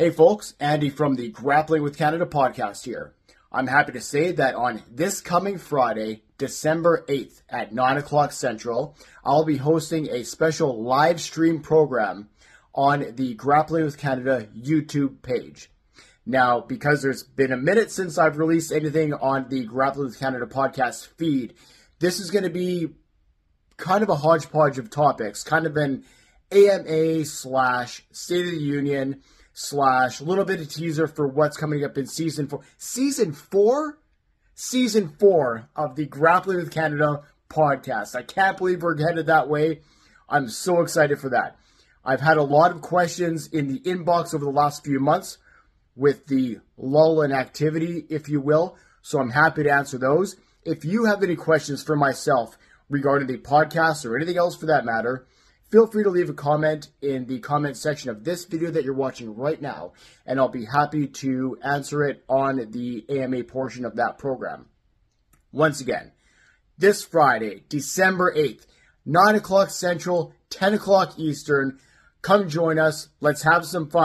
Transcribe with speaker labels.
Speaker 1: Hey folks, Andy from the Grappling with Canada podcast here. I'm happy to say that on this coming Friday, December 8th at 9 o'clock Central, I'll be hosting a special live stream program on the Grappling with Canada YouTube page. Now, because there's been a minute since I've released anything on the Grappling with Canada podcast feed, this is going to be kind of a hodgepodge of topics, kind of an AMA slash State of the Union slash a little bit of teaser for what's coming up in season four. Season four? Season four of the Grappling with Canada podcast. I can't believe we're headed that way. I'm so excited for that. I've had a lot of questions in the inbox over the last few months with the lull in activity, if you will. So I'm happy to answer those. If you have any questions for myself regarding the podcast or anything else for that matter, feel free to leave a comment in the comment section of this video that you're watching right now, and I'll be happy to answer it on the AMA portion of that program. Once again, this Friday, December 8th, 9 o'clock Central, 10 o'clock Eastern, come join us. Let's have some fun.